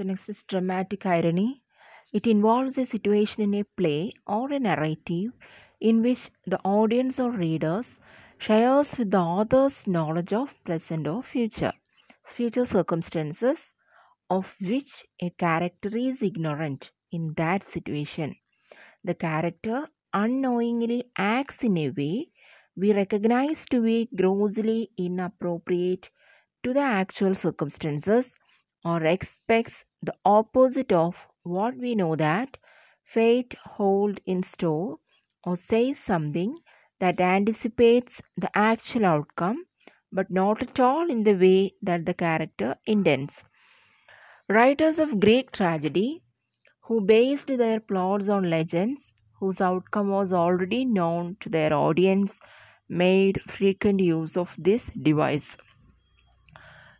So, next is dramatic irony. It involves a situation in a play or a narrative in which the audience or readers shares with the author's knowledge of present or future future circumstances of which a character is ignorant in that situation. The character unknowingly acts in a way we recognize to be grossly inappropriate to the actual circumstances or expects the opposite of what we know that fate hold in store or says something that anticipates the actual outcome but not at all in the way that the character intends. Writers of Greek tragedy who based their plots on legends whose outcome was already known to their audience made frequent use of this device.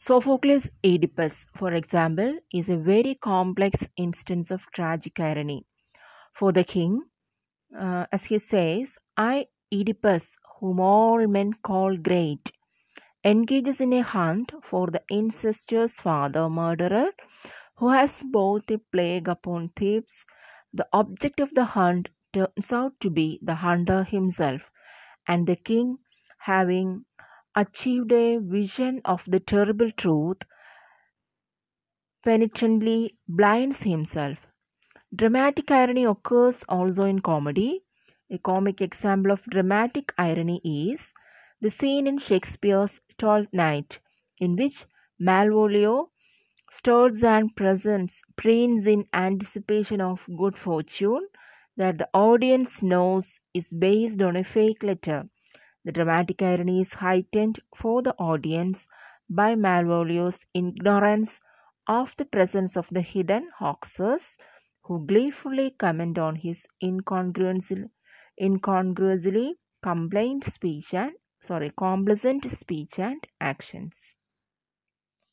Sophocles' Oedipus, for example, is a very complex instance of tragic irony. For the king, uh, as he says, I, Oedipus, whom all men call great, engages in a hunt for the incestuous father murderer who has brought a plague upon Thebes. The object of the hunt turns out to be the hunter himself, and the king, having achieved a vision of the terrible truth, penitently blinds himself. Dramatic irony occurs also in comedy. A comic example of dramatic irony is the scene in Shakespeare's Twelfth Night, in which Malvolio stirs and presents prints in anticipation of good fortune that the audience knows is based on a fake letter. The dramatic irony is heightened for the audience by Malvolio's ignorance of the presence of the hidden hoaxers who gleefully comment on his incongruously, incongruously complaint speech and sorry complacent speech and actions.